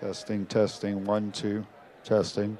Testing, testing, one, two, testing.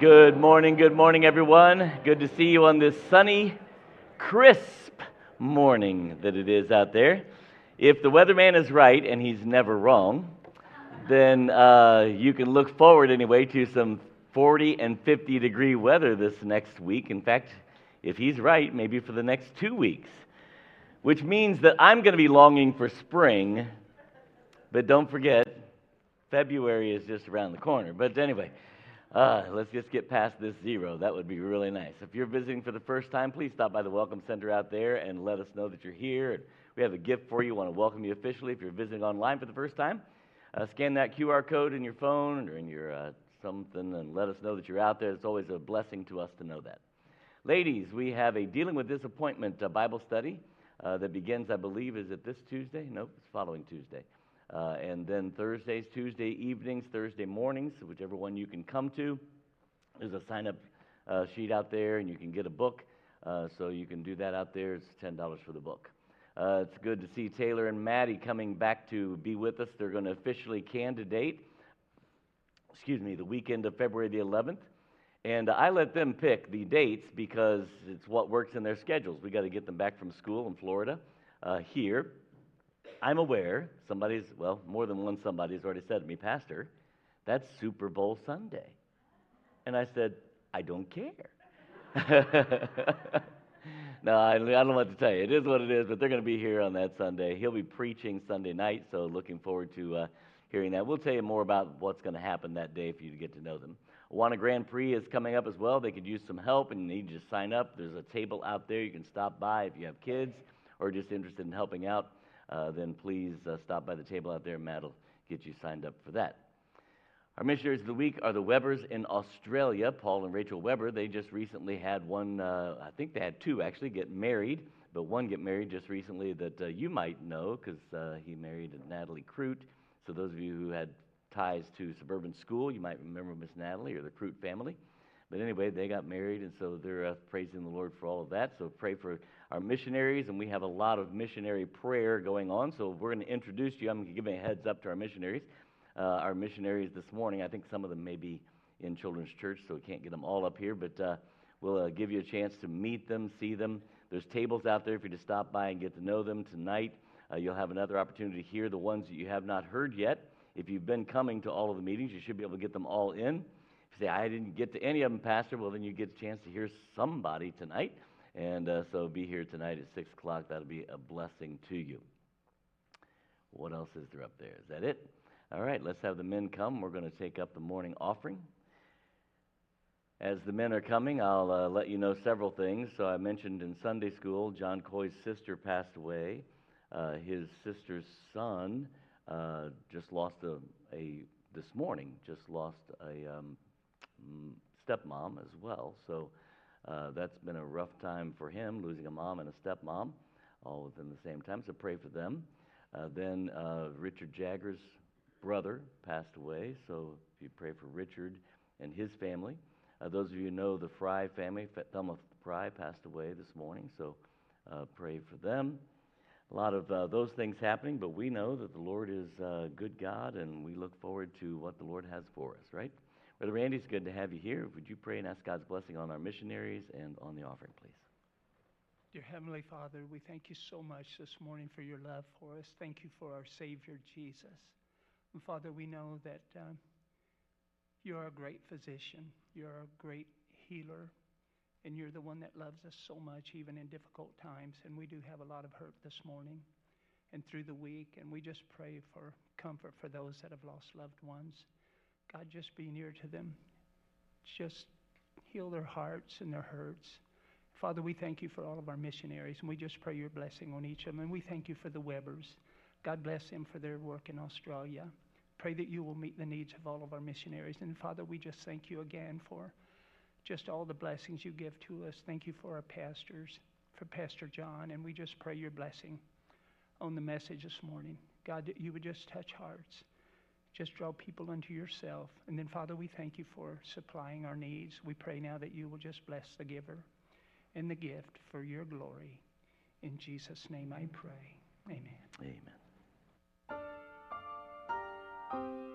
Good morning, good morning, everyone. Good to see you on this sunny, crisp morning that it is out there. If the weatherman is right, and he's never wrong, then uh, you can look forward anyway to some 40 and 50 degree weather this next week. In fact, if he's right, maybe for the next two weeks, which means that I'm going to be longing for spring. But don't forget, February is just around the corner. But anyway, uh, let's just get past this zero. That would be really nice. If you're visiting for the first time, please stop by the Welcome Center out there and let us know that you're here. We have a gift for you. We want to welcome you officially. If you're visiting online for the first time, uh, scan that QR code in your phone or in your uh, something and let us know that you're out there. It's always a blessing to us to know that. Ladies, we have a Dealing with Disappointment uh, Bible study uh, that begins, I believe, is it this Tuesday? Nope, it's following Tuesday. Uh, and then Thursdays, Tuesday evenings, Thursday mornings, whichever one you can come to. There's a sign up uh, sheet out there, and you can get a book. Uh, so you can do that out there. It's $10 for the book. Uh, it's good to see Taylor and Maddie coming back to be with us. They're going to officially candidate, excuse me, the weekend of February the 11th. And I let them pick the dates because it's what works in their schedules. We got to get them back from school in Florida uh, here. I'm aware somebody's, well, more than one somebody's already said to me, Pastor, that's Super Bowl Sunday. And I said, I don't care. no, I, I, don't know what to tell you. It is what it is, but they're going to be here on that Sunday. He'll be preaching Sunday night, so looking forward to uh, hearing that. We'll tell you more about what's going to happen that day for you to get to know them. Awana Grand Prix is coming up as well. They could use some help and you need to sign up. There's a table out there. You can stop by if you have kids or just interested in helping out uh, then please uh, stop by the table out there. Matt will get you signed up for that. Our missionaries of the week are the Webbers in Australia, Paul and Rachel Weber. They just recently had one, uh, I think they had two actually, get married, but one get married just recently that uh, you might know because uh, he married Natalie Crute. So, those of you who had ties to suburban school, you might remember Miss Natalie or the Crute family. But anyway, they got married, and so they're uh, praising the Lord for all of that. So pray for our missionaries, and we have a lot of missionary prayer going on. So we're going to introduce you. I'm giving a heads up to our missionaries. Uh, our missionaries this morning, I think some of them may be in Children's Church, so we can't get them all up here, but uh, we'll uh, give you a chance to meet them, see them. There's tables out there for you to stop by and get to know them tonight. Uh, you'll have another opportunity to hear the ones that you have not heard yet. If you've been coming to all of the meetings, you should be able to get them all in If you say, I didn't get to any of them, Pastor, well, then you get a chance to hear somebody tonight. And uh, so be here tonight at 6 o'clock. That'll be a blessing to you. What else is there up there? Is that it? All right, let's have the men come. We're going to take up the morning offering. As the men are coming, I'll uh, let you know several things. So I mentioned in Sunday school, John Coy's sister passed away. Uh, his sister's son uh, just lost a, a, this morning, just lost a um, stepmom as well. So uh, that's been a rough time for him, losing a mom and a stepmom all within the same time. So pray for them. Uh, then uh, Richard Jagger's brother passed away. So if you pray for Richard and his family. Uh, those of you know the Fry family, Thelma Fry passed away this morning. So uh, pray for them a lot of uh, those things happening, but we know that the Lord is a good God, and we look forward to what the Lord has for us, right? Brother Randy, it's good to have you here. Would you pray and ask God's blessing on our missionaries and on the offering, please? Dear Heavenly Father, we thank you so much this morning for your love for us. Thank you for our Savior, Jesus. And Father, we know that um, you're a great physician, you're a great healer, and you're the one that loves us so much, even in difficult times. And we do have a lot of hurt this morning and through the week, and we just pray for comfort for those that have lost loved ones. God, just be near to them. Just heal their hearts and their hurts. Father, we thank you for all of our missionaries, and we just pray your blessing on each of them. And we thank you for the Webbers. God bless them for their work in Australia. Pray that you will meet the needs of all of our missionaries. And Father, we just thank you again for just all the blessings you give to us. Thank you for our pastors, for Pastor John, and we just pray your blessing on the message this morning. God, that you would just touch hearts. Just draw people unto yourself. And then, Father, we thank you for supplying our needs. We pray now that you will just bless the giver and the gift for your glory. In Jesus' name I pray. Amen. Amen.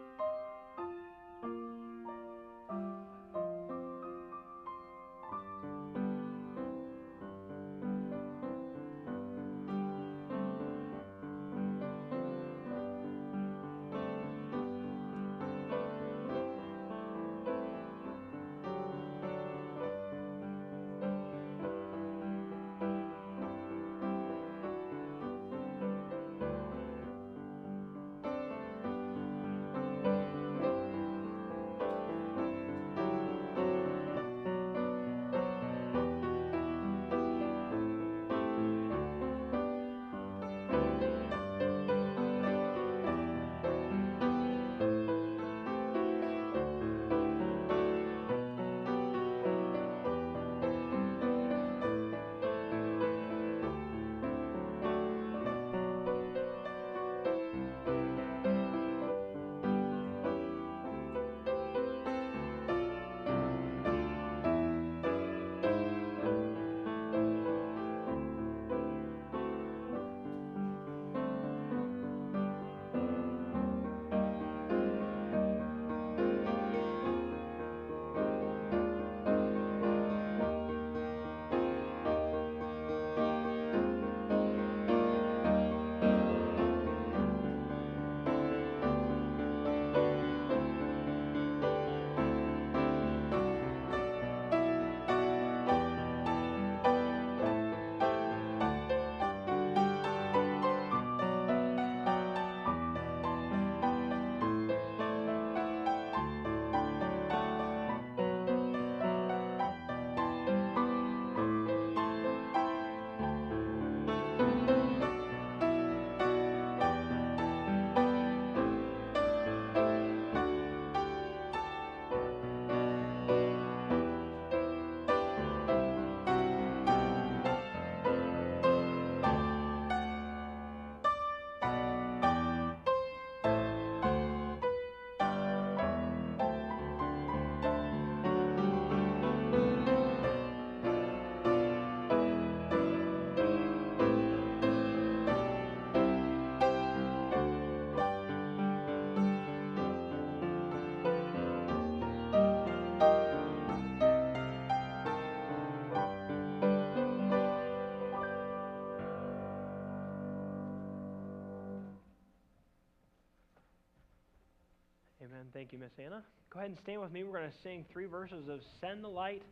Amen. Thank you, Miss Anna. Go ahead and stand with me. We're going to sing three verses of Send the Light,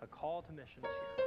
a call to missions here.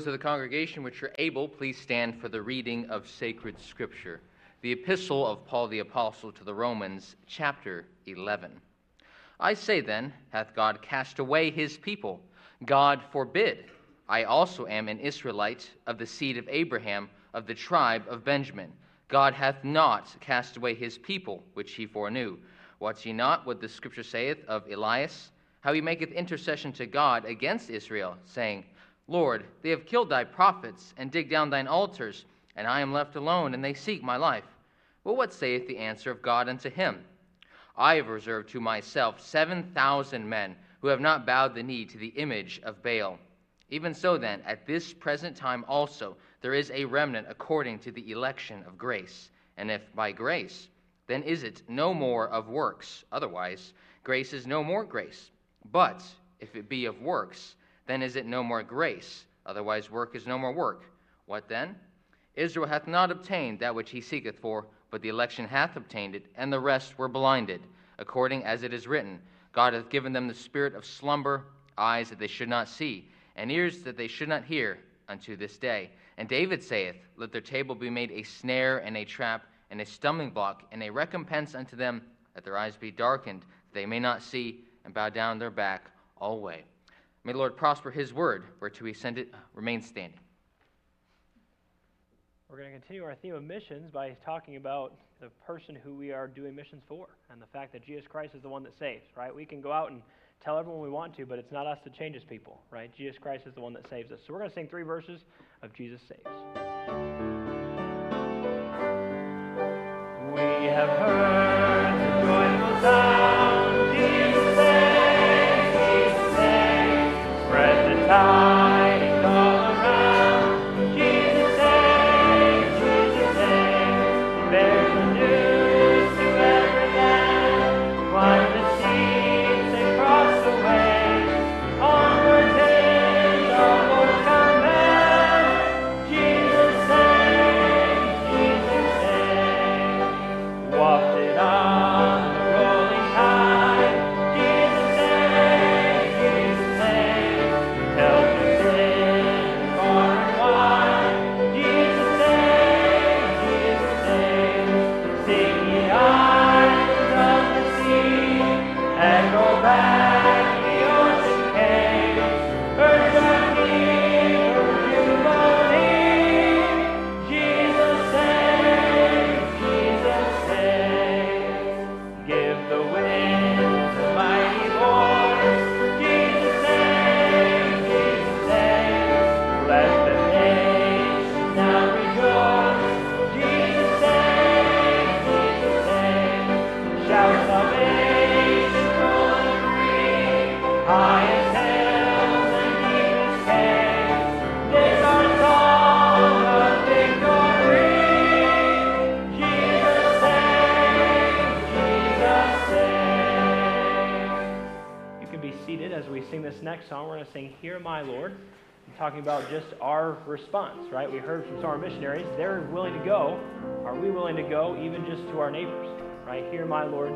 Those of the congregation which are able, please stand for the reading of sacred scripture. The epistle of Paul the Apostle to the Romans, chapter 11. I say then, hath God cast away his people? God forbid. I also am an Israelite of the seed of Abraham, of the tribe of Benjamin. God hath not cast away his people, which he foreknew. Wot ye not what the scripture saith of Elias? How he maketh intercession to God against Israel, saying, Lord, they have killed thy prophets, and dig down thine altars, and I am left alone, and they seek my life. Well, what saith the answer of God unto him? I have reserved to myself seven thousand men who have not bowed the knee to the image of Baal. Even so, then, at this present time also, there is a remnant according to the election of grace. And if by grace, then is it no more of works. Otherwise, grace is no more grace. But if it be of works, then is it no more grace. Otherwise, work is no more work. What then? Israel hath not obtained that which he seeketh for, but the election hath obtained it, and the rest were blinded, according as it is written God hath given them the spirit of slumber, eyes that they should not see, and ears that they should not hear, unto this day. And David saith, Let their table be made a snare and a trap, and a stumbling block, and a recompense unto them, that their eyes be darkened, that they may not see, and bow down their back alway. May the Lord prosper his word, whereto he send it, uh, remain standing. We're going to continue our theme of missions by talking about the person who we are doing missions for and the fact that Jesus Christ is the one that saves, right? We can go out and tell everyone we want to, but it's not us that changes people, right? Jesus Christ is the one that saves us. So we're going to sing three verses of Jesus Saves. We have heard Hear My Lord. I'm talking about just our response, right? We heard from some of our missionaries. They're willing to go. Are we willing to go even just to our neighbors, right? Hear my Lord,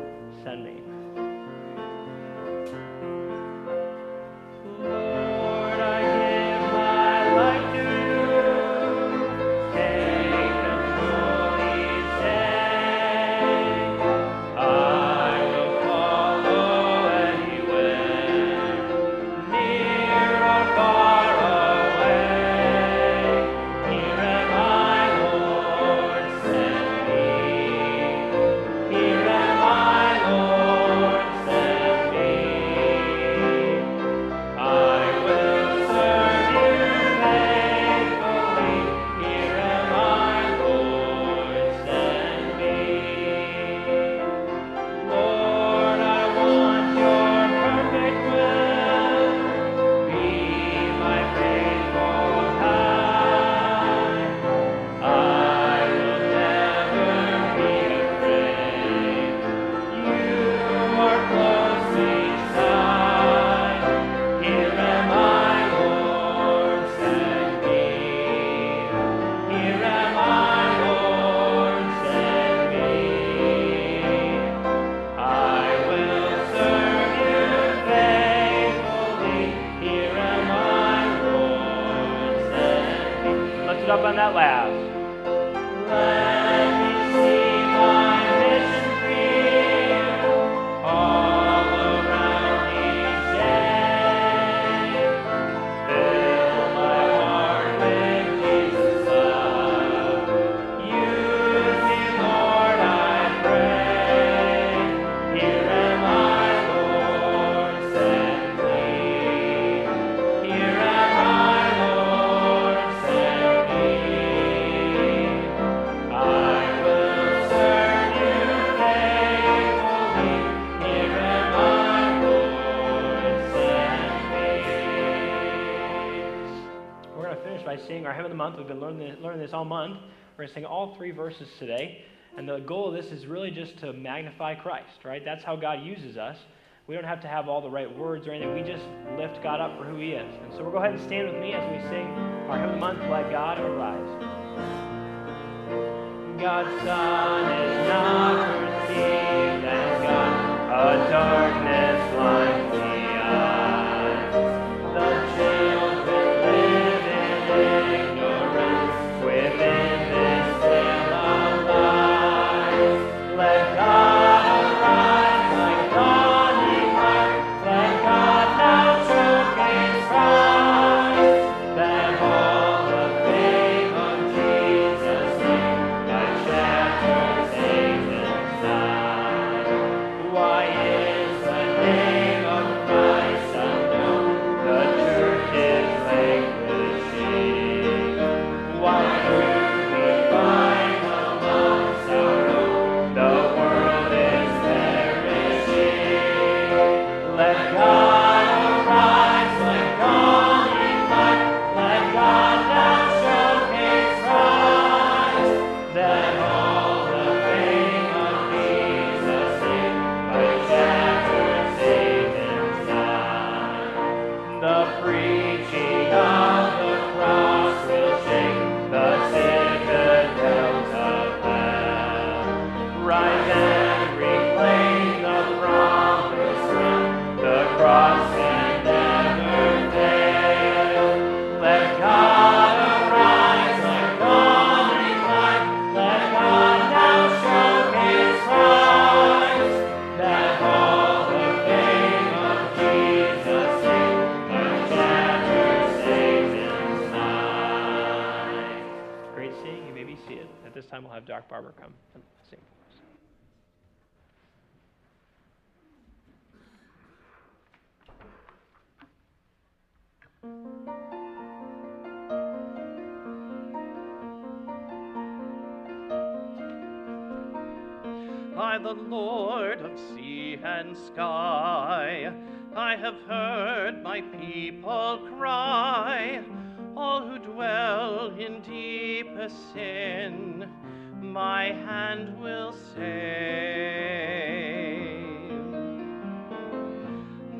Learning this, all month. We're going to sing all three verses today. And the goal of this is really just to magnify Christ, right? That's how God uses us. We don't have to have all the right words or anything. We just lift God up for who He is. And so we'll go ahead and stand with me as we sing our Heavenly Month, Let God Arise. God's Son is not perceived as God, a darkness blinds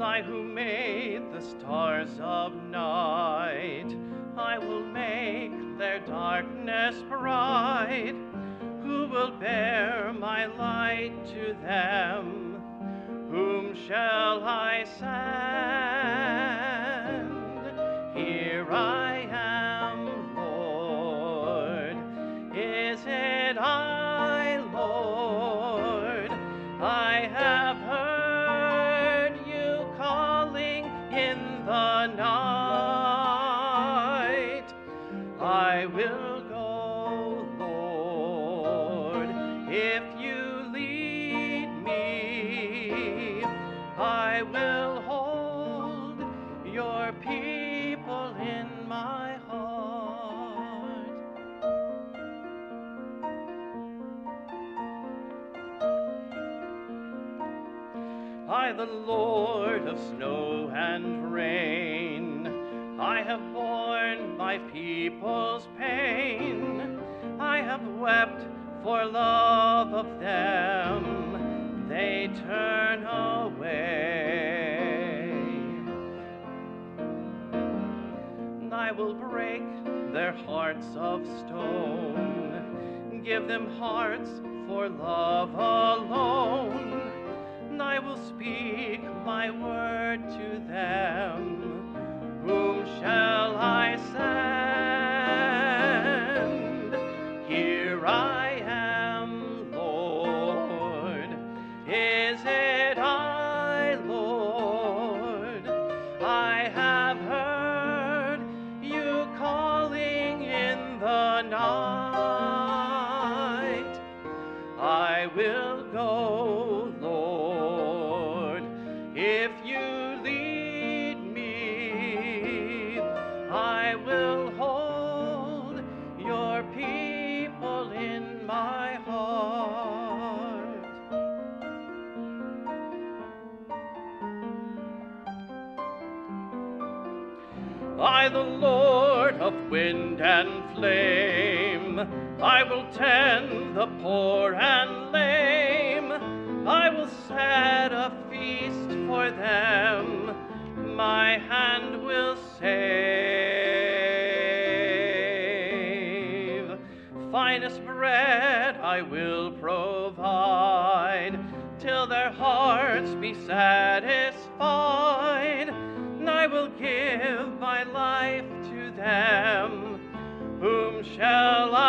I who made the stars of night, I will make their darkness bright. Who will bear my light to them? Whom shall I send? The Lord of snow and rain, I have borne my people's pain. I have wept for love of them, they turn away. I will break their hearts of stone, give them hearts for love alone. I will speak my word to them. Whom shall I send? I, the Lord of wind and flame. I will tend the poor and lame. I will set a feast for them. My hand will save. Finest bread I will provide till their hearts be satisfied. I will give Whom shall I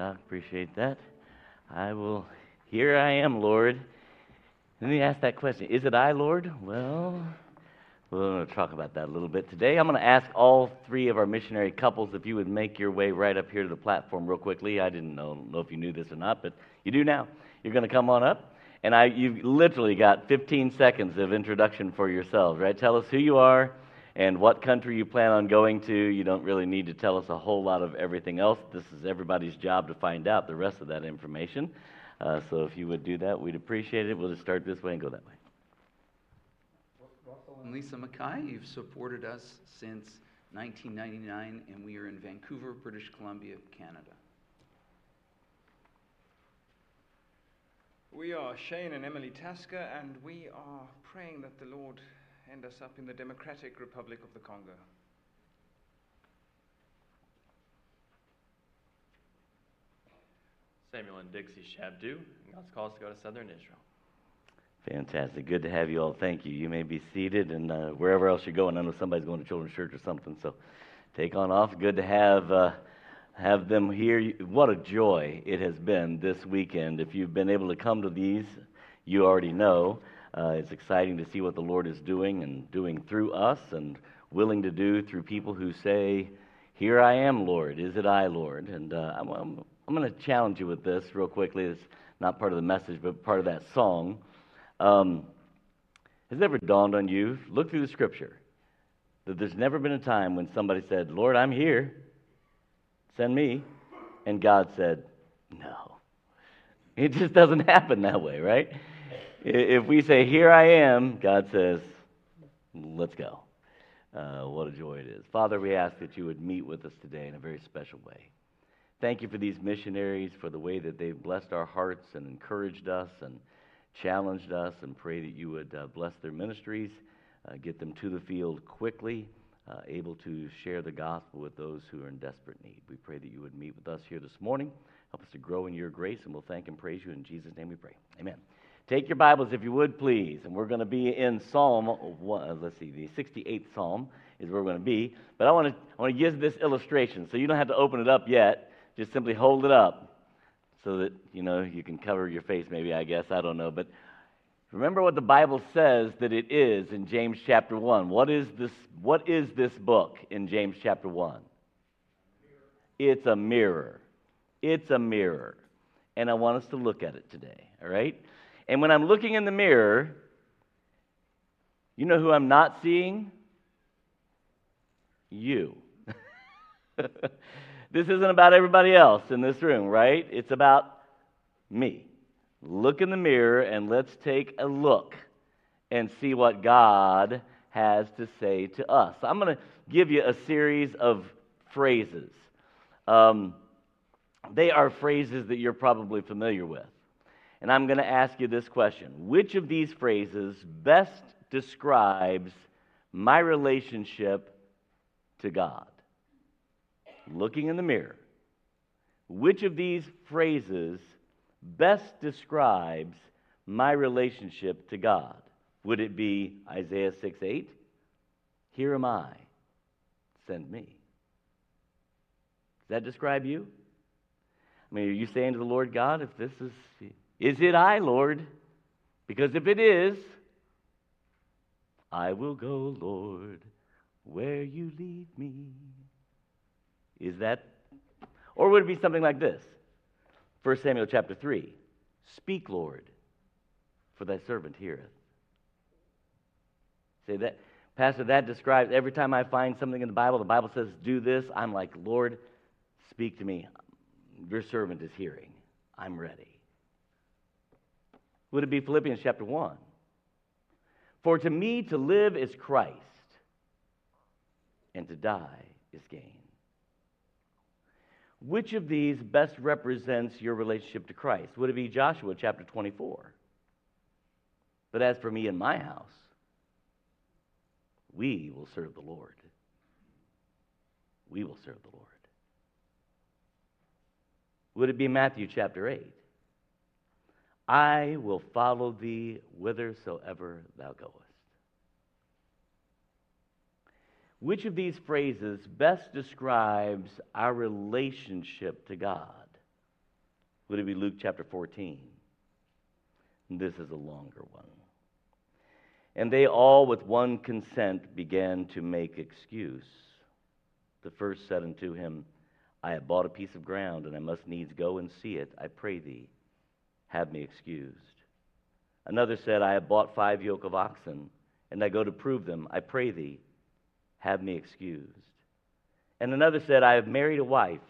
Doc. Appreciate that. I will. Here I am, Lord. Let me ask that question Is it I, Lord? Well, we're going to talk about that a little bit today. I'm going to ask all three of our missionary couples if you would make your way right up here to the platform real quickly. I didn't know, know if you knew this or not, but you do now. You're going to come on up, and I, you've literally got 15 seconds of introduction for yourselves, right? Tell us who you are and what country you plan on going to. You don't really need to tell us a whole lot of everything else. This is everybody's job to find out the rest of that information. Uh, so if you would do that, we'd appreciate it. We'll just start this way and go that way. I'm Lisa Mackay. You've supported us since 1999, and we are in Vancouver, British Columbia, Canada. We are Shane and Emily Tasker, and we are praying that the Lord end us up in the Democratic Republic of the Congo. Samuel and Dixie Shabdu, and God's call us to go to southern Israel. Fantastic. Good to have you all. Thank you. You may be seated, and uh, wherever else you're going, I know somebody's going to children's church or something. So, take on off. Good to have uh, have them here. What a joy it has been this weekend. If you've been able to come to these, you already know. Uh, it's exciting to see what the Lord is doing and doing through us, and willing to do through people who say, "Here I am, Lord. Is it I, Lord?" And uh, I'm, I'm, I'm going to challenge you with this real quickly. It's not part of the message, but part of that song. Um, has it ever dawned on you, look through the scripture, that there's never been a time when somebody said, Lord, I'm here, send me, and God said, no. It just doesn't happen that way, right? If we say, Here I am, God says, Let's go. Uh, what a joy it is. Father, we ask that you would meet with us today in a very special way. Thank you for these missionaries, for the way that they've blessed our hearts and encouraged us and challenged us and pray that you would uh, bless their ministries, uh, get them to the field quickly, uh, able to share the gospel with those who are in desperate need. We pray that you would meet with us here this morning, help us to grow in your grace, and we'll thank and praise you. In Jesus' name we pray. Amen. Take your Bibles, if you would, please, and we're going to be in Psalm, uh, let's see, the 68th Psalm is where we're going to be. But I want to, I want to use this illustration, so you don't have to open it up yet. Just simply hold it up so that you know you can cover your face maybe i guess. I don't know. But remember what the bible says that it is in james chapter 1 what is this what is this book in james chapter 1 it's a mirror. It's a mirror. And i want us to look at it today all right and when i'm looking in the mirror you know who i'm not seeing you this isn't about everybody else in this room, right? It's about me. Look in the mirror and let's take a look and see what God has to say to us. I'm going to give you a series of phrases. Um, they are phrases that you're probably familiar with. And I'm going to ask you this question Which of these phrases best describes my relationship to God? looking in the mirror, which of these phrases best describes my relationship to God? Would it be Isaiah 6 8? Here am I, send me. Does that describe you? I mean, are you saying to the Lord God, if this is, is it I, Lord? Because if it is, I will go, Lord, where you lead me. Is that, or would it be something like this? 1 Samuel chapter 3 Speak, Lord, for thy servant heareth. Say that, Pastor, that describes every time I find something in the Bible, the Bible says, do this. I'm like, Lord, speak to me. Your servant is hearing. I'm ready. Would it be Philippians chapter 1? For to me to live is Christ, and to die is gain. Which of these best represents your relationship to Christ? Would it be Joshua chapter 24? But as for me and my house, we will serve the Lord. We will serve the Lord. Would it be Matthew chapter 8? I will follow thee whithersoever thou goest. Which of these phrases best describes our relationship to God? Would it be Luke chapter 14? This is a longer one. And they all, with one consent, began to make excuse. The first said unto him, I have bought a piece of ground, and I must needs go and see it. I pray thee, have me excused. Another said, I have bought five yoke of oxen, and I go to prove them. I pray thee, have me excused. And another said, I have married a wife,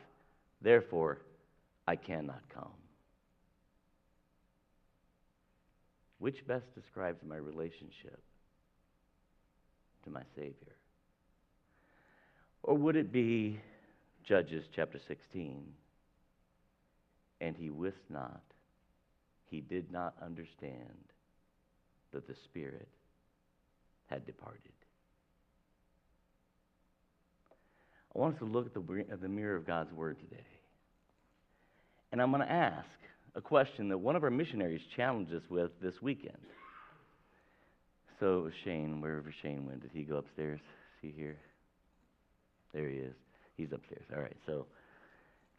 therefore I cannot come. Which best describes my relationship to my Savior? Or would it be Judges chapter 16? And he wist not, he did not understand that the Spirit had departed. I want us to look at the, at the mirror of God's Word today. And I'm going to ask a question that one of our missionaries challenged us with this weekend. So Shane, wherever Shane went. Did he go upstairs? See here? There he is. He's upstairs. All right. So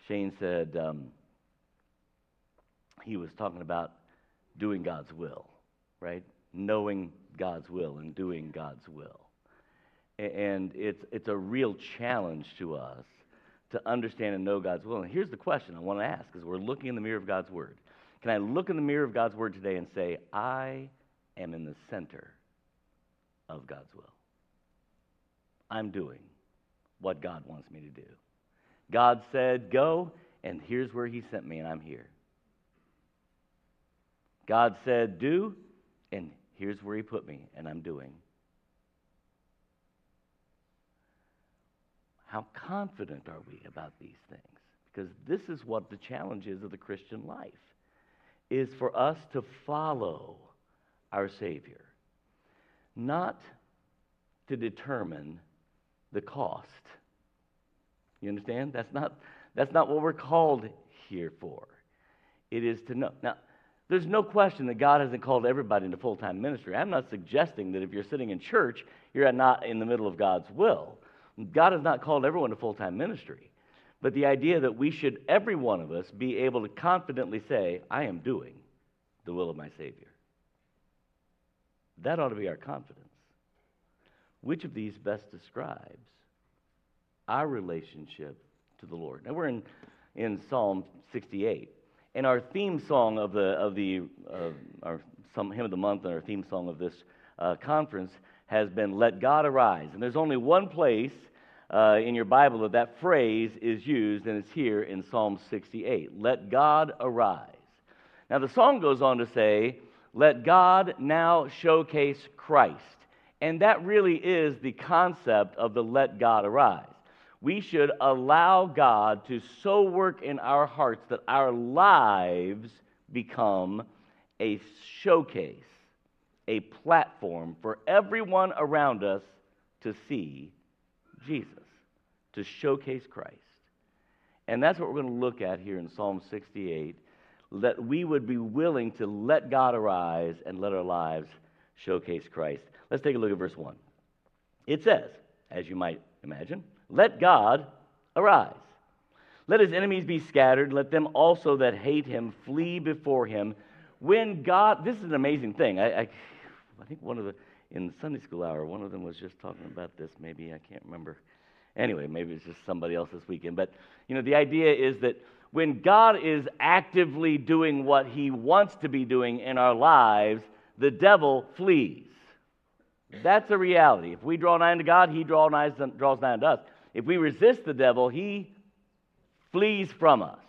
Shane said um, he was talking about doing God's will, right? Knowing God's will and doing God's will. And it's, it's a real challenge to us to understand and know God's will. And here's the question I want to ask as we're looking in the mirror of God's Word. Can I look in the mirror of God's Word today and say, I am in the center of God's will? I'm doing what God wants me to do. God said, Go, and here's where He sent me, and I'm here. God said, Do, and here's where He put me, and I'm doing. How confident are we about these things? Because this is what the challenge is of the Christian life is for us to follow our Savior, not to determine the cost. You understand? That's not, that's not what we're called here for. It is to know. Now, there's no question that God hasn't called everybody into full time ministry. I'm not suggesting that if you're sitting in church, you're not in the middle of God's will. God has not called everyone to full time ministry. But the idea that we should, every one of us, be able to confidently say, I am doing the will of my Savior. That ought to be our confidence. Which of these best describes our relationship to the Lord? Now we're in, in Psalm 68. And our theme song of the, of the our some hymn of the month and our theme song of this uh, conference has been Let God Arise. And there's only one place uh, in your Bible that that phrase is used, and it's here in Psalm 68. Let God arise. Now, the song goes on to say, Let God now showcase Christ. And that really is the concept of the let God arise. We should allow God to so work in our hearts that our lives become a showcase a platform for everyone around us to see Jesus, to showcase Christ. And that's what we're going to look at here in Psalm 68. that we would be willing to let God arise and let our lives showcase Christ. Let's take a look at verse 1. It says, as you might imagine, let God arise. Let his enemies be scattered. Let them also that hate him flee before him. When God, this is an amazing thing. I, I, I think one of the, in Sunday school hour, one of them was just talking about this. Maybe, I can't remember. Anyway, maybe it's just somebody else this weekend. But, you know, the idea is that when God is actively doing what he wants to be doing in our lives, the devil flees. That's a reality. If we draw nigh to God, he draws nigh, draws nigh to us. If we resist the devil, he flees from us.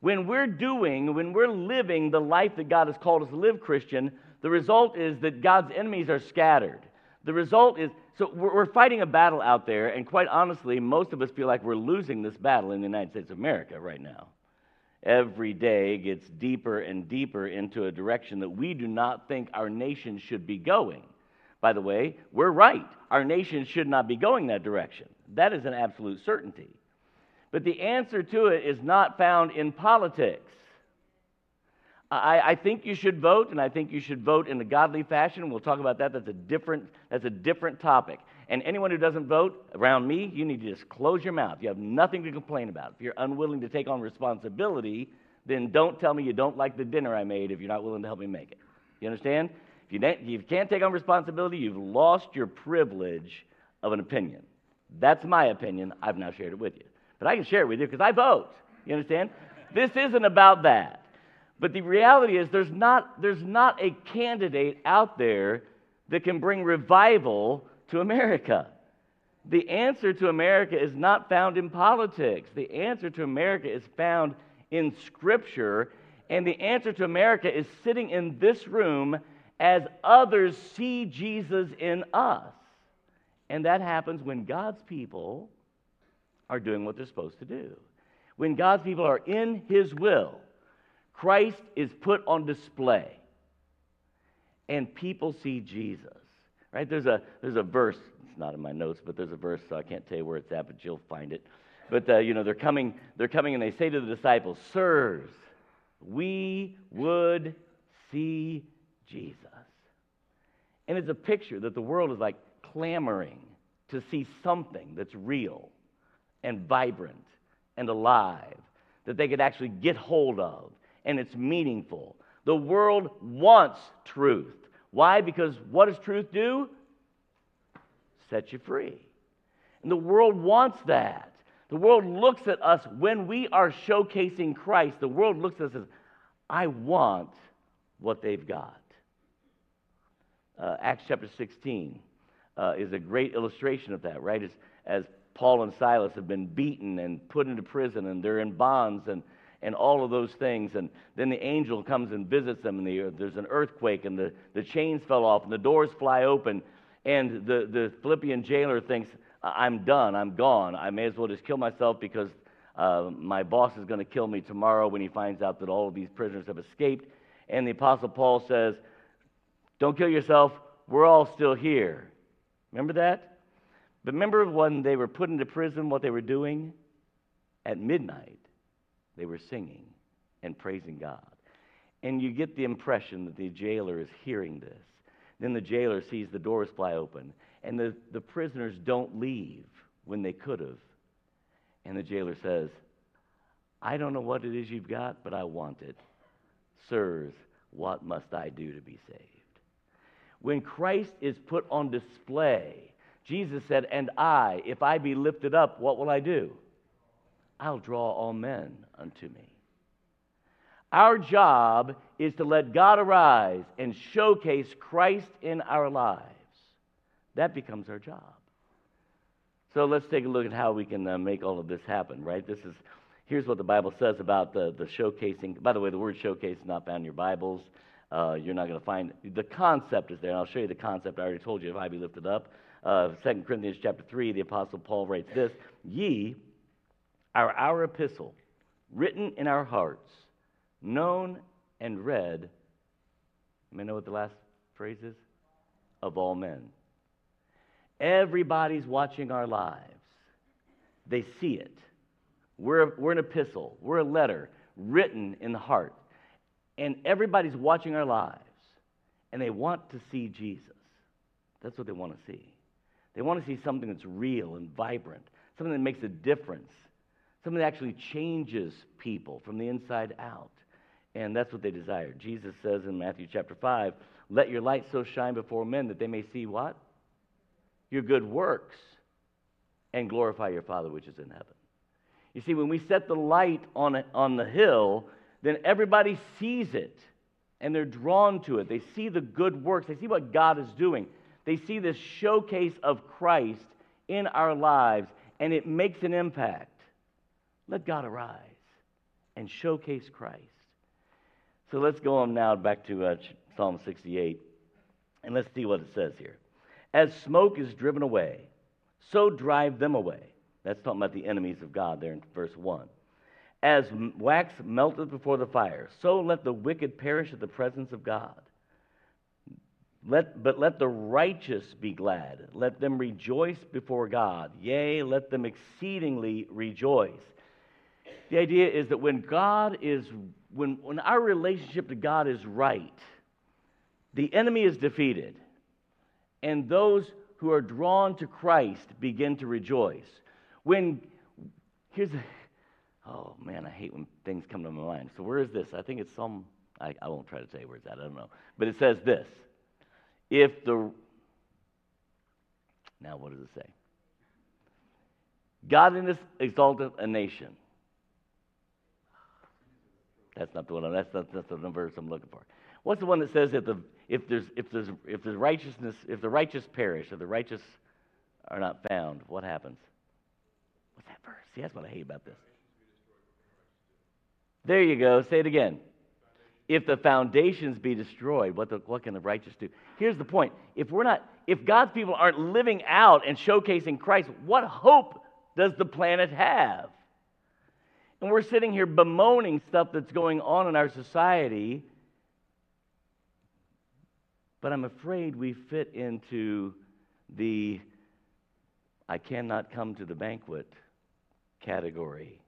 When we're doing, when we're living the life that God has called us to live, Christian, the result is that God's enemies are scattered. The result is, so we're fighting a battle out there, and quite honestly, most of us feel like we're losing this battle in the United States of America right now. Every day gets deeper and deeper into a direction that we do not think our nation should be going. By the way, we're right. Our nation should not be going that direction. That is an absolute certainty. But the answer to it is not found in politics. I, I, think you should vote, and I think you should vote in a godly fashion. We'll talk about that. That's a different, that's a different topic. And anyone who doesn't vote around me, you need to just close your mouth. You have nothing to complain about. If you're unwilling to take on responsibility, then don't tell me you don't like the dinner I made if you're not willing to help me make it. You understand? If you, if you can't take on responsibility, you've lost your privilege of an opinion. That's my opinion. I've now shared it with you. But I can share it with you because I vote. You understand? this isn't about that. But the reality is there's not, there's not a candidate out there that can bring revival to America. The answer to America is not found in politics. The answer to America is found in Scripture. And the answer to America is sitting in this room as others see Jesus in us. And that happens when God's people are doing what they're supposed to do. When God's people are in His will, Christ is put on display, and people see Jesus. Right? There's a there's a verse. It's not in my notes, but there's a verse. So I can't tell you where it's at, but you'll find it. But uh, you know they're coming. They're coming, and they say to the disciples, "Sirs, we would see Jesus." And it's a picture that the world is like clamoring to see something that's real and vibrant and alive that they could actually get hold of, and it's meaningful. The world wants truth. Why? Because what does truth do? Set you free. And the world wants that. The world looks at us when we are showcasing Christ. The world looks at us as, I want what they've got. Uh, Acts chapter 16 uh, is a great illustration of that, right? As, as Paul and Silas have been beaten and put into prison and they're in bonds and, and all of those things. And then the angel comes and visits them, and the, there's an earthquake, and the, the chains fell off, and the doors fly open. And the, the Philippian jailer thinks, I'm done, I'm gone. I may as well just kill myself because uh, my boss is going to kill me tomorrow when he finds out that all of these prisoners have escaped. And the Apostle Paul says, Don't kill yourself, we're all still here. Remember that? But remember when they were put into prison, what they were doing? At midnight, they were singing and praising God. And you get the impression that the jailer is hearing this. Then the jailer sees the doors fly open, and the, the prisoners don't leave when they could have. And the jailer says, I don't know what it is you've got, but I want it. Sirs, what must I do to be saved? When Christ is put on display, Jesus said, And I, if I be lifted up, what will I do? I'll draw all men unto me. Our job is to let God arise and showcase Christ in our lives. That becomes our job. So let's take a look at how we can uh, make all of this happen, right? This is here's what the Bible says about the, the showcasing. By the way, the word showcase is not found in your Bibles. Uh, you're not going to find the concept is there, and I'll show you the concept. I already told you if I be lifted up uh, 2 Corinthians chapter 3, the Apostle Paul writes this Ye are our epistle, written in our hearts, known and read. You may know what the last phrase is? Of all men. Everybody's watching our lives. They see it. We're, we're an epistle, we're a letter written in the heart. And everybody's watching our lives, and they want to see Jesus. That's what they want to see. They want to see something that's real and vibrant, something that makes a difference, something that actually changes people from the inside out. And that's what they desire. Jesus says in Matthew chapter 5, let your light so shine before men that they may see what? Your good works and glorify your Father which is in heaven. You see, when we set the light on, on the hill, then everybody sees it and they're drawn to it. They see the good works, they see what God is doing. They see this showcase of Christ in our lives, and it makes an impact. Let God arise and showcase Christ. So let's go on now back to uh, Psalm 68, and let's see what it says here. As smoke is driven away, so drive them away. That's talking about the enemies of God there in verse 1. As wax melteth before the fire, so let the wicked perish at the presence of God. Let, but let the righteous be glad. Let them rejoice before God. Yea, let them exceedingly rejoice. The idea is that when God is, when, when our relationship to God is right, the enemy is defeated. And those who are drawn to Christ begin to rejoice. When, here's a, oh man, I hate when things come to my mind. So where is this? I think it's some, I, I won't try to say where it's at, I don't know. But it says this if the. Now, what does it say? Godliness exalteth a nation. That's not the one. That's not, that's the verse I'm looking for. What's the one that says that the if there's if there's if there's righteousness if the righteous perish or the righteous are not found, what happens? What's that verse? See, that's what I hate about this. There you go. Say it again if the foundations be destroyed, what, the, what can the righteous do? Here's the point. If we're not, if God's people aren't living out and showcasing Christ, what hope does the planet have? And we're sitting here bemoaning stuff that's going on in our society, but I'm afraid we fit into the I cannot come to the banquet category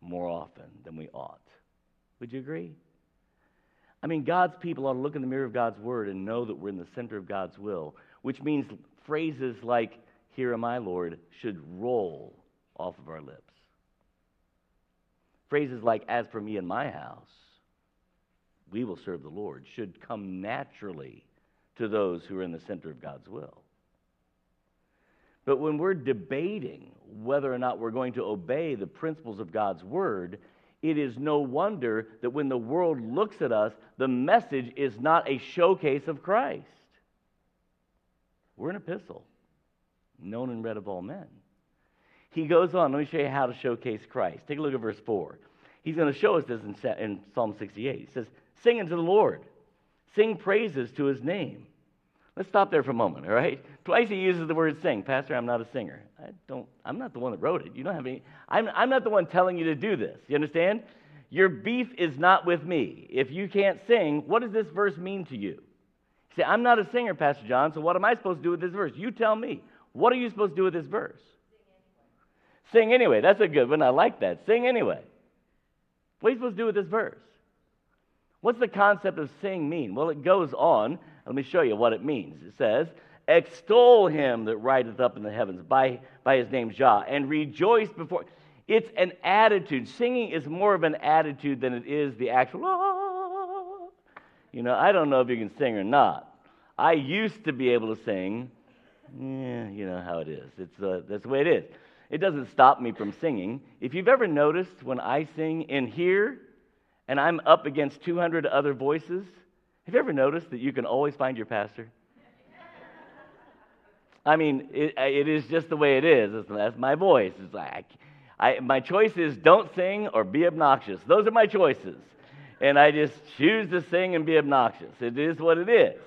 more often than we ought. Would you agree? I mean, God's people ought to look in the mirror of God's word and know that we're in the center of God's will, which means phrases like, Here am I, Lord, should roll off of our lips. Phrases like, As for me and my house, we will serve the Lord, should come naturally to those who are in the center of God's will. But when we're debating whether or not we're going to obey the principles of God's word, it is no wonder that when the world looks at us, the message is not a showcase of Christ. We're an epistle, known and read of all men. He goes on, let me show you how to showcase Christ. Take a look at verse 4. He's going to show us this in, Psalm 68. He says, Sing unto the Lord, sing praises to his name. Let's stop there for a moment, all right? Twice he uses the word sing. Pastor, I'm not a singer. I don't, I'm not the one that wrote it. You don't have any, I'm, I'm not the one telling you to do this. You understand? Your beef is not with me. If you can't sing, what does this verse mean to you? You say, I'm not a singer, Pastor John, so what am I supposed to do with this verse? You tell me. What are you supposed to do with this verse? Sing anyway. Sing anyway. That's a good one. I like that. Sing anyway. What are you supposed to do with this verse? What's the concept of sing mean? Well, it goes on let me show you what it means. It says, Extol him that rideth up in the heavens by, by his name Jah, and rejoice before. It's an attitude. Singing is more of an attitude than it is the actual, ah. You know, I don't know if you can sing or not. I used to be able to sing. Yeah, you know how it is. It's, uh, that's the way it is. It doesn't stop me from singing. If you've ever noticed when I sing in here and I'm up against 200 other voices, have you ever noticed that you can always find your pastor? I mean, it, it is just the way it is. It's, that's my voice. It's like, I, my choice is don't sing or be obnoxious. Those are my choices. And I just choose to sing and be obnoxious. It is what it is.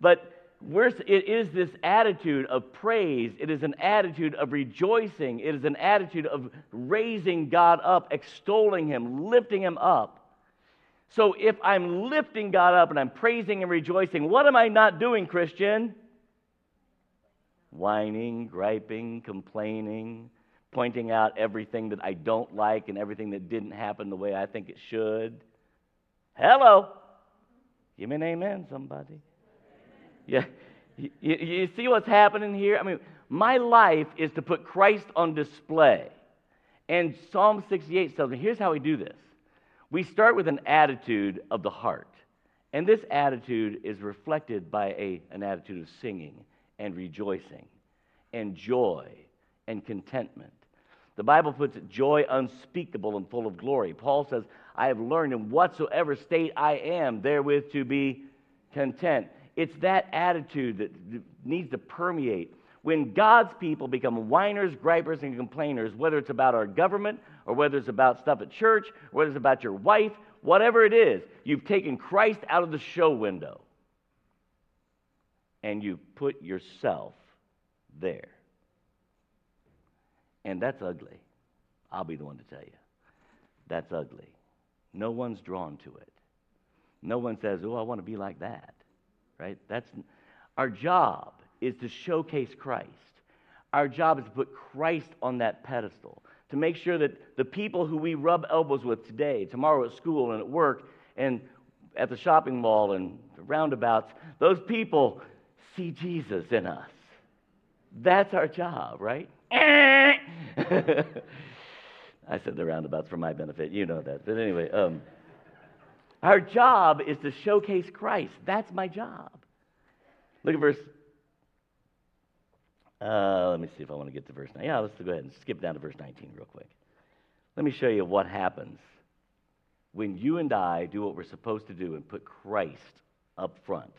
But it is this attitude of praise. It is an attitude of rejoicing. It is an attitude of raising God up, extolling Him, lifting Him up. So if I'm lifting God up and I'm praising and rejoicing, what am I not doing, Christian? Whining, griping, complaining, pointing out everything that I don't like and everything that didn't happen the way I think it should. Hello. Give me an amen, somebody. Yeah. You, you, see what's happening here? I mean, my life is to put Christ on display. And Psalm 68 tells me here's how we do this we start with an attitude of the heart. And this attitude is reflected by a, an attitude of singing and rejoicing and joy and contentment. The Bible puts it joy unspeakable and full of glory. Paul says, I have learned in whatsoever state I am, therewith to be content. It's that attitude that needs to permeate. When God's people become whiners, gripers, and complainers, whether it's about our government or whether it's about stuff at church, whether it's about your wife, whatever it is, you've taken Christ out of the show window and you put yourself there. And that's ugly. I'll be the one to tell you. That's ugly. No one's drawn to it. No one says, "Oh, I want to be like that." Right? That's our job is to showcase Christ. Our job is to put Christ on that pedestal, to make sure that the people who we rub elbows with today, tomorrow at school and at work and at the shopping mall and roundabouts, those people see Jesus in us. That's our job, right? I said the roundabouts for my benefit. You know that. But anyway, um, our job is to showcase Christ. That's my job. Look at verse. Uh, let me see if I want to get to verse 9. Yeah, let's go ahead and skip down to verse 19 real quick. Let me show you what happens when you and I do what we're supposed to do and put Christ up front.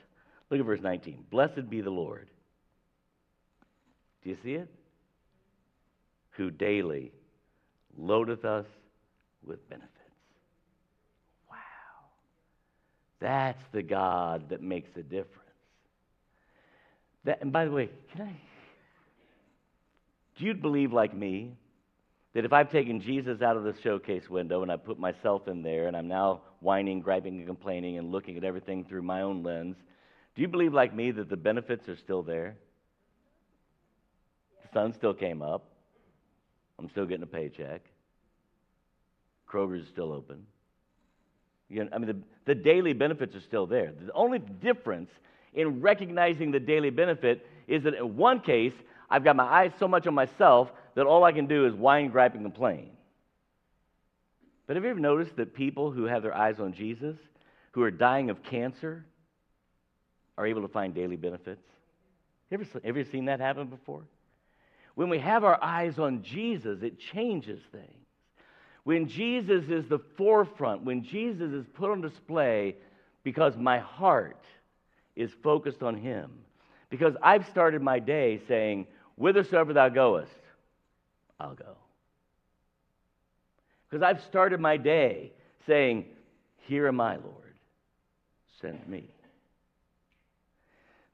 Look at verse 19. Blessed be the Lord. Do you see it? who daily loadeth us with benefits. Wow. That's the God that makes a difference. That, and by the way, can I? Do you believe, like me, that if I've taken Jesus out of the showcase window and I put myself in there and I'm now whining, griping, and complaining and looking at everything through my own lens, do you believe, like me, that the benefits are still there? The sun still came up. I'm still getting a paycheck. Kroger's still open. You know, I mean, the, the daily benefits are still there. The only difference in recognizing the daily benefit is that in one case, I've got my eyes so much on myself that all I can do is whine, gripe, and complain. But have you ever noticed that people who have their eyes on Jesus, who are dying of cancer, are able to find daily benefits? Have Ever, ever seen that happen before? When we have our eyes on Jesus, it changes things. When Jesus is the forefront, when Jesus is put on display because my heart is focused on Him. Because I've started my day saying, Whithersoever thou goest, I'll go. Because I've started my day saying, Here am I, Lord, send me.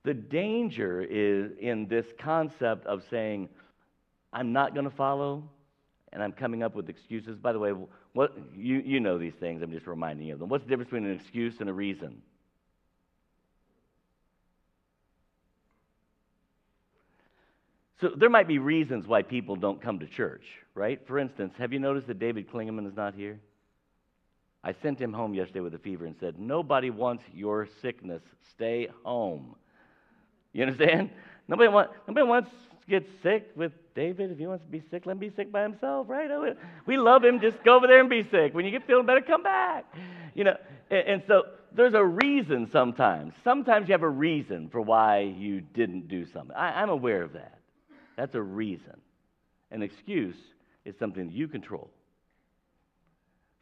The danger is in this concept of saying, I'm not going to follow, and I'm coming up with excuses. By the way, what, you, you know these things. I'm just reminding you of them. What's the difference between an excuse and a reason? So there might be reasons why people don't come to church, right? For instance, have you noticed that David Klingeman is not here? I sent him home yesterday with a fever and said, Nobody wants your sickness. Stay home. You understand? Nobody, want, nobody wants to get sick with David. If he wants to be sick, let him be sick by himself, right? Oh, we love him. Just go over there and be sick. When you get feeling better, come back. You know, and, and so there's a reason sometimes. Sometimes you have a reason for why you didn't do something. I, I'm aware of that. That's a reason. An excuse is something you control.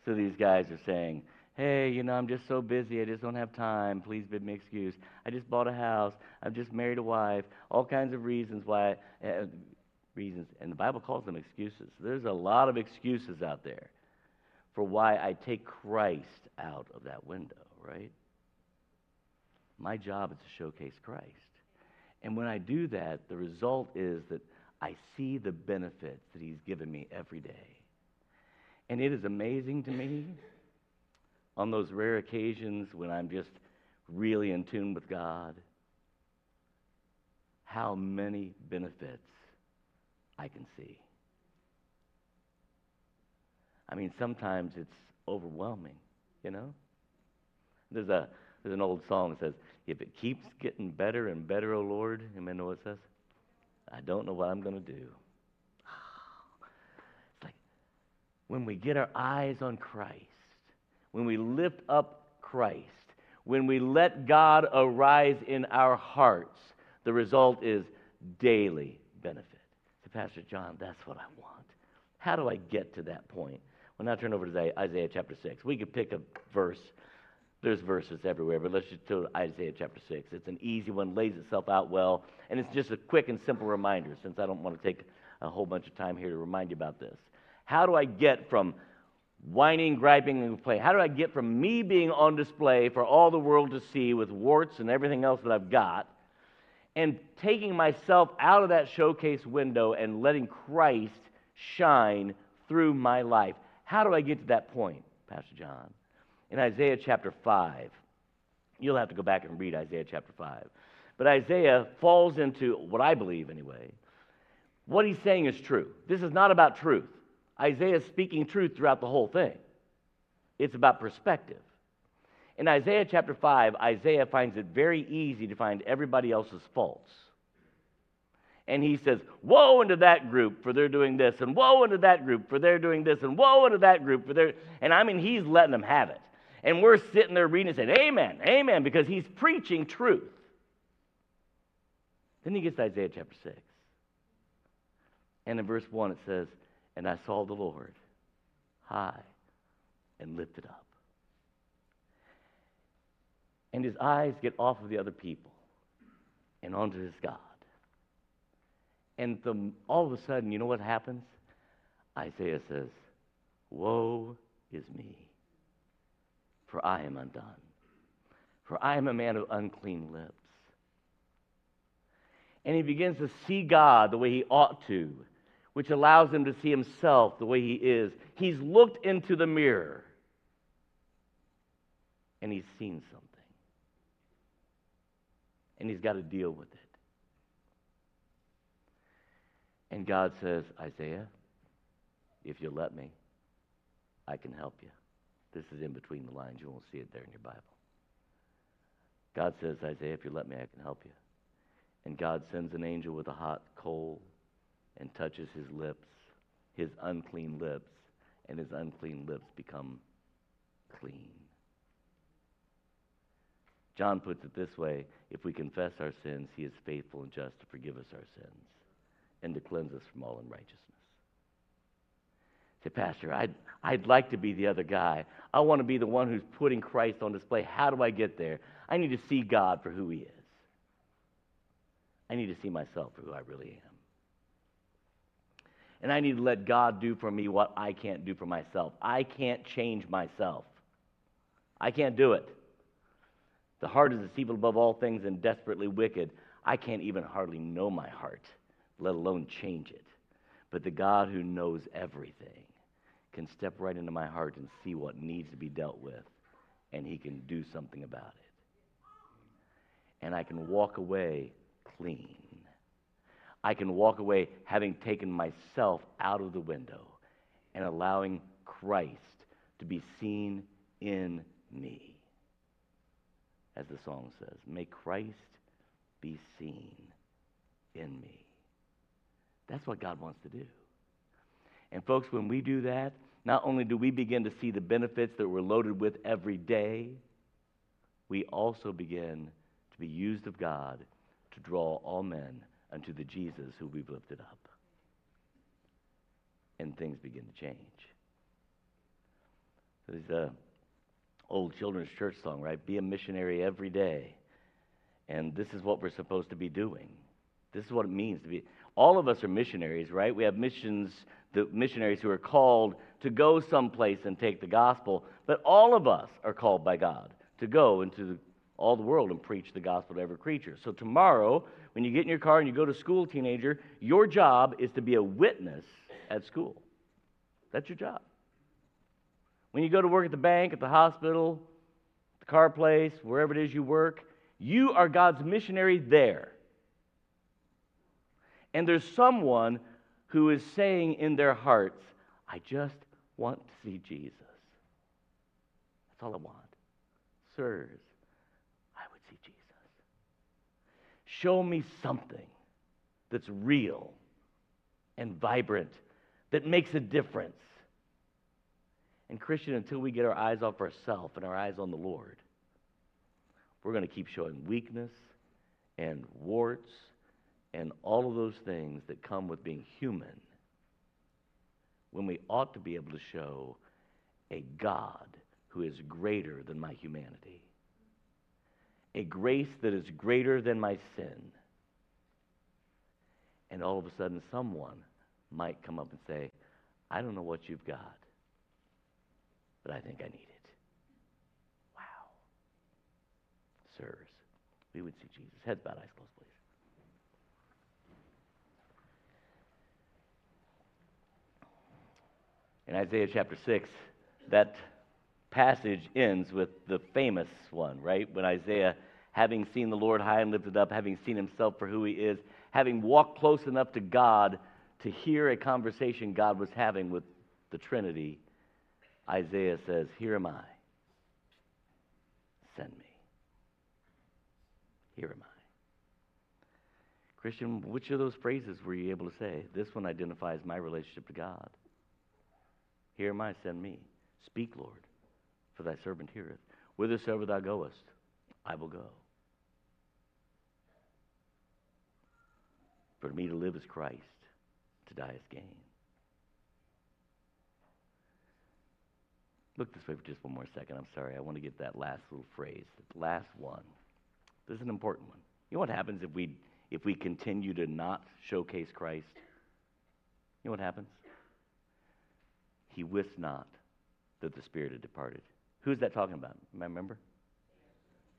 So these guys are saying, hey, you know, I'm just so busy, I just don't have time. Please bid me excuse. I just bought a house. I've just married a wife. All kinds of reasons why, uh, reasons, and the Bible calls them excuses. There's a lot of excuses out there for why I take Christ out of that window, right? My job is to showcase Christ. And when I do that, the result is that I see the benefits that He's given me every day. And it is amazing to me on those rare occasions when I'm just really in tune with God, how many benefits I can see. I mean, sometimes it's overwhelming, you know? There's, a, there's an old song that says, If it keeps getting better and better, O Lord, amen. know what it says? I don't know what I'm going to do. It's like when we get our eyes on Christ, when we lift up Christ, when we let God arise in our hearts, the result is daily benefit. So, Pastor John, that's what I want. How do I get to that point? Well, now turn over to Isaiah chapter 6. We could pick a verse. There's verses everywhere, but let's just do Isaiah chapter 6. It's an easy one, lays itself out well, and it's just a quick and simple reminder since I don't want to take a whole bunch of time here to remind you about this. How do I get from whining, griping, and complaining? How do I get from me being on display for all the world to see with warts and everything else that I've got and taking myself out of that showcase window and letting Christ shine through my life? How do I get to that point, Pastor John? In Isaiah chapter 5, you'll have to go back and read Isaiah chapter 5. But Isaiah falls into what I believe, anyway. What he's saying is true. This is not about truth. Isaiah is speaking truth throughout the whole thing. It's about perspective. In Isaiah chapter 5, Isaiah finds it very easy to find everybody else's faults. And he says, Woe unto that group for they're doing this, and woe unto that group for they're doing this, and woe unto that group for they're. And I mean, he's letting them have it. And we're sitting there reading and saying, Amen, amen, because he's preaching truth. Then he gets to Isaiah chapter 6. And in verse 1, it says, And I saw the Lord high and lifted up. And his eyes get off of the other people and onto his God. And the, all of a sudden, you know what happens? Isaiah says, Woe is me, for I am undone, for I am a man of unclean lips. And he begins to see God the way he ought to, which allows him to see himself the way he is. He's looked into the mirror and he's seen something. And he's got to deal with it. And God says, Isaiah, if you'll let me, I can help you. This is in between the lines. You won't see it there in your Bible. God says, Isaiah, if you let me, I can help you. And God sends an angel with a hot coal and touches his lips, his unclean lips, and his unclean lips become clean. John puts it this way if we confess our sins, he is faithful and just to forgive us our sins and to cleanse us from all unrighteousness. Say, Pastor, I'd, I'd like to be the other guy. I want to be the one who's putting Christ on display. How do I get there? I need to see God for who he is. I need to see myself for who I really am. And I need to let God do for me what I can't do for myself. I can't change myself. I can't do it. The heart is deceitful above all things and desperately wicked. I can't even hardly know my heart let alone change it. But the God who knows everything can step right into my heart and see what needs to be dealt with, and He can do something about it. And I can walk away clean. I can walk away having taken myself out of the window and allowing Christ to be seen in me. As the song says, may Christ be seen in me. That's what God wants to do. And, folks, when we do that, not only do we begin to see the benefits that we're loaded with every day, we also begin to be used of God to draw all men unto the Jesus who we've lifted up. And things begin to change. There's a old children's church song, right? Be a missionary every day. And this is what we're supposed to be doing. This is what it means to be all of us are missionaries, right? We have missions, the missionaries who are called to go someplace and take the gospel, but all of us are called by God to go into the, all the world and preach the gospel to every creature. So tomorrow, when you get in your car and you go to school, teenager, your job is to be a witness at school. That's your job. When you go to work at the bank, at the hospital, the car place, wherever it is you work, you are God's missionary there and there's someone who is saying in their hearts, I just want to see Jesus. That's all I want. Sirs, I would see Jesus. Show me something that's real and vibrant, that makes a difference. And, Christian, until we get our eyes off ourselves and our eyes on the Lord, we're going to keep showing weakness and warts and all of those things that come with being human when we ought to be able to show a God who is greater than my humanity, a grace that is greater than my sin. And all of a sudden, someone might come up and say, I don't know what you've got, but I think I need it. Wow. Sirs, we would see Jesus. Heads bowed, eyes closed, please. In Isaiah chapter 6, that passage ends with the famous one, right? When Isaiah, having seen the Lord high and lifted up, having seen himself for who he is, having walked close enough to God to hear a conversation God was having with the Trinity, Isaiah says, Here am I. Send me. Here am I. Christian, which of those phrases were you able to say? This one identifies my relationship to God. Here am I, send me. Speak, Lord, for thy servant heareth. Whithersoever thou goest, I will go. For me to live is Christ, to die is gain. Look this way for just one more second. I'm sorry. I want to get that last little phrase, the last one. This is an important one. You know what happens if we if we continue to not showcase Christ? You know what happens? He wist not that the Spirit had departed. Who's that talking about? Remember?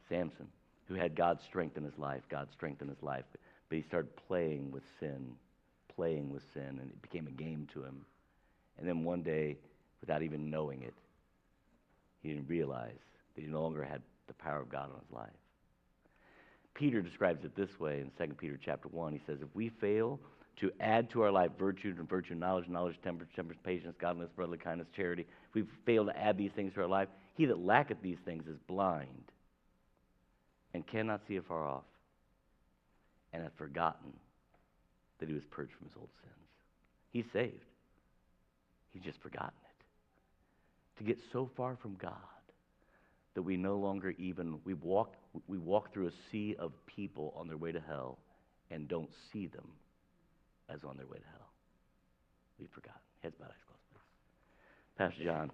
Samson, who had God's strength in his life, God's strength in his life, but he started playing with sin, playing with sin, and it became a game to him. And then one day, without even knowing it, he didn't realize that he no longer had the power of God on his life. Peter describes it this way in 2 Peter chapter 1. He says, If we fail to add to our life virtue and virtue, knowledge, knowledge, temperance, temperance, patience, godliness, brotherly kindness, charity, if we fail to add these things to our life, he that lacketh these things is blind and cannot see afar off and hath forgotten that he was purged from his old sins. He's saved. He's just forgotten it. To get so far from God that we no longer even we walk we walk through a sea of people on their way to hell and don't see them as on their way to hell. We've forgotten. Heads bowed, eyes closed, please. Pastor John,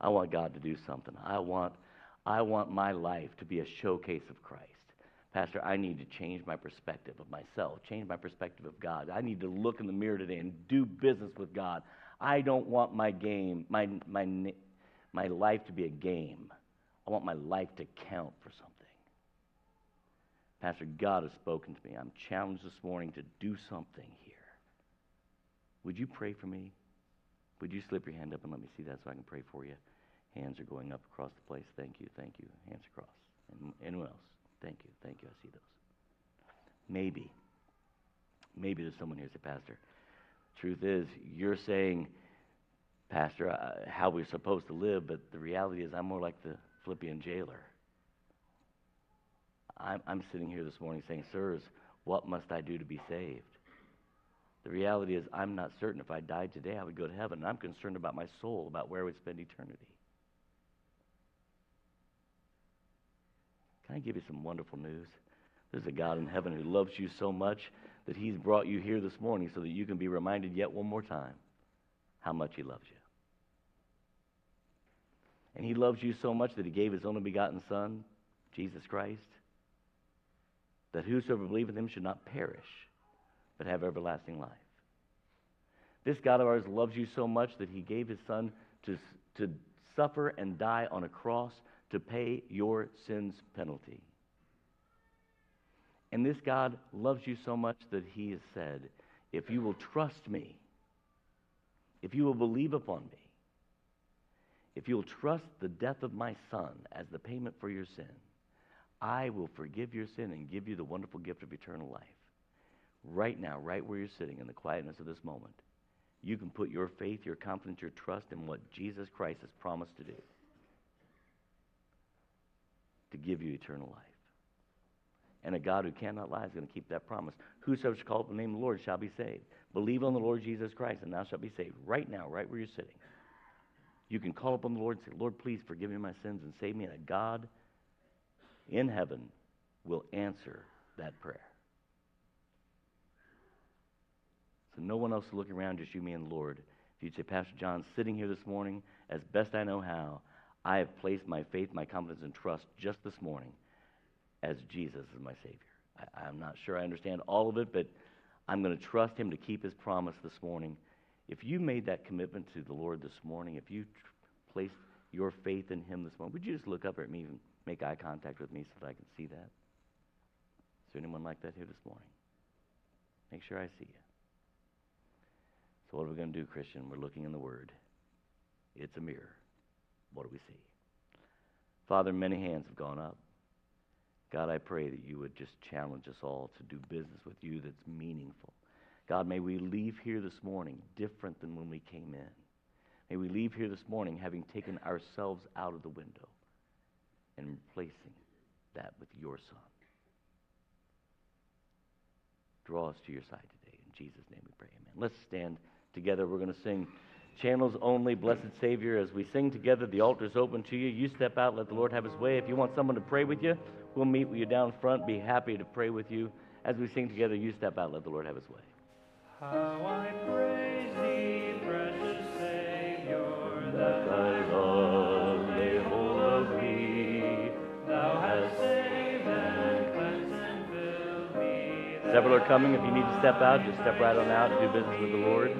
I want God to do something. I want I want my life to be a showcase of Christ. Pastor, I need to change my perspective of myself, change my perspective of God. I need to look in the mirror today and do business with God. I don't want my game, my, my, my life to be a game. I want my life to count for something. Pastor, God has spoken to me. I'm challenged this morning to do something here. Would you pray for me? Would you slip your hand up and let me see that so I can pray for you? Hands are going up across the place. Thank you, thank you. Hands across. And anyone else? Thank you, thank you. I see those. Maybe, maybe there's someone here say, Pastor, truth is, you're saying, Pastor, uh, how we're supposed to live, but the reality is, I'm more like the Philippian jailer. I'm, I'm sitting here this morning saying, Sirs, what must I do to be saved? The reality is, I'm not certain if I died today, I would go to heaven. I'm concerned about my soul, about where I would spend eternity. Can I give you some wonderful news? There's a God in heaven who loves you so much that he's brought you here this morning so that you can be reminded yet one more time how much he loves you. And he loves you so much that he gave his only begotten Son, Jesus Christ, that whosoever believeth in him should not perish, but have everlasting life. This God of ours loves you so much that he gave his Son to, to suffer and die on a cross to pay your sins penalty. And this God loves you so much that he has said, if you will trust me, if you will believe upon me, if you will trust the death of my son as the payment for your sin, I will forgive your sin and give you the wonderful gift of eternal life. Right now, right where you're sitting in the quietness of this moment, you can put your faith, your confidence, your trust in what Jesus Christ has promised to do. to give you eternal life. And a God who cannot lie is going to keep that promise. Whosoever shall call upon the name of the Lord shall be saved. Believe on the Lord Jesus Christ, and thou shalt be saved. Right now, right where you're sitting. You can call upon the Lord and say, Lord, please forgive me my sins and save me. And a God in heaven will answer that prayer. So no one else is looking around, just you, me, and the Lord. If you'd say, Pastor John, sitting here this morning, as best I know how, I have placed my faith, my confidence, and trust just this morning as Jesus is my Savior. I, am not sure I understand all of it, but I'm going to trust Him to keep His promise this morning. If you made that commitment to the Lord this morning, if you tr- placed your faith in Him this morning, would you just look up at me and make eye contact with me so that I can see that? Is there anyone like that here this morning? Make sure I see you. So, what are we going to do, Christian? We're looking in the Word. It's a mirror. What do we see? Father, many hands have gone up. God, I pray that you would just challenge us all to do business with you that's meaningful. God, may we leave here this morning different than when we came in. May we leave here this morning having taken ourselves out of the window and replacing that with your Son. Draw us to your side today. In Jesus' name we pray. Amen. Let's stand together. We're going to sing Channels Only, Blessed Savior. As we sing together, the altar is open to you. You step out, let the Lord have his way. If you want someone to pray with you, we'll meet with you down front. Be happy to pray with you. As we sing together, you step out, let the Lord have his way. How I praise thee, precious Savior, that thy love lay hold of me. Thou hast saved and cleansed and filled me. Several are coming. If you need to step out, just step right on out and do business with the Lord.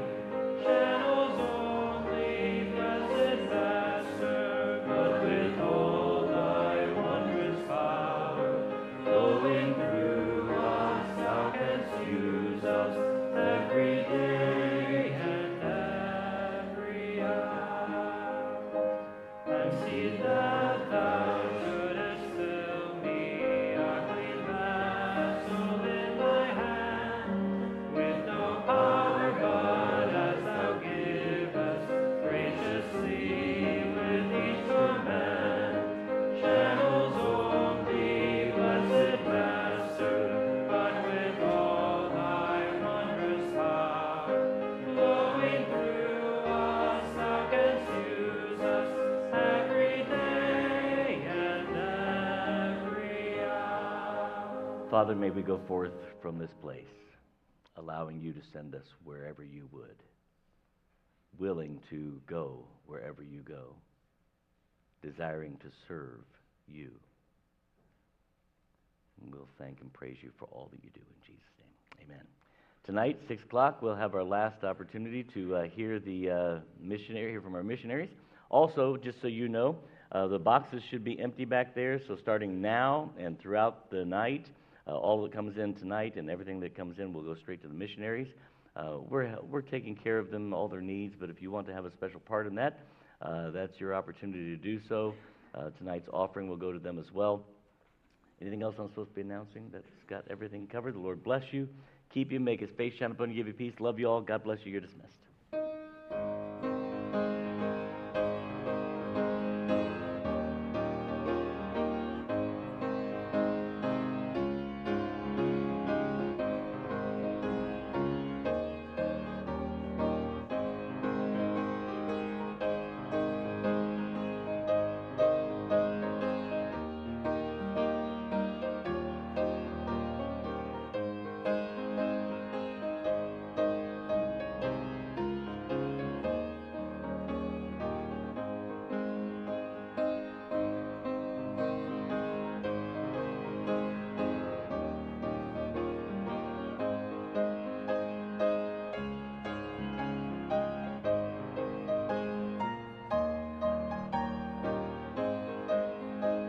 Father, may we go forth from this place, allowing you to send us wherever you would, willing to go wherever you go, desiring to serve you. And we'll thank and praise you for all that you do in Jesus' name. Amen. Tonight, 6 o'clock, we'll have our last opportunity to uh, hear the uh, missionary, hear from our missionaries. Also, just so you know, uh, the boxes should be empty back there, so starting now and throughout the night, uh, all that comes in tonight and everything that comes in will go straight to the missionaries. Uh, we're, we're taking care of them, all their needs, but if you want to have a special part in that, uh, that's your opportunity to do so. Uh, tonight's offering will go to them as well. Anything else I'm supposed to be announcing that's got everything covered? The Lord bless you, keep you, make his face shine upon you, give you peace. Love you all. God bless you. You're dismissed.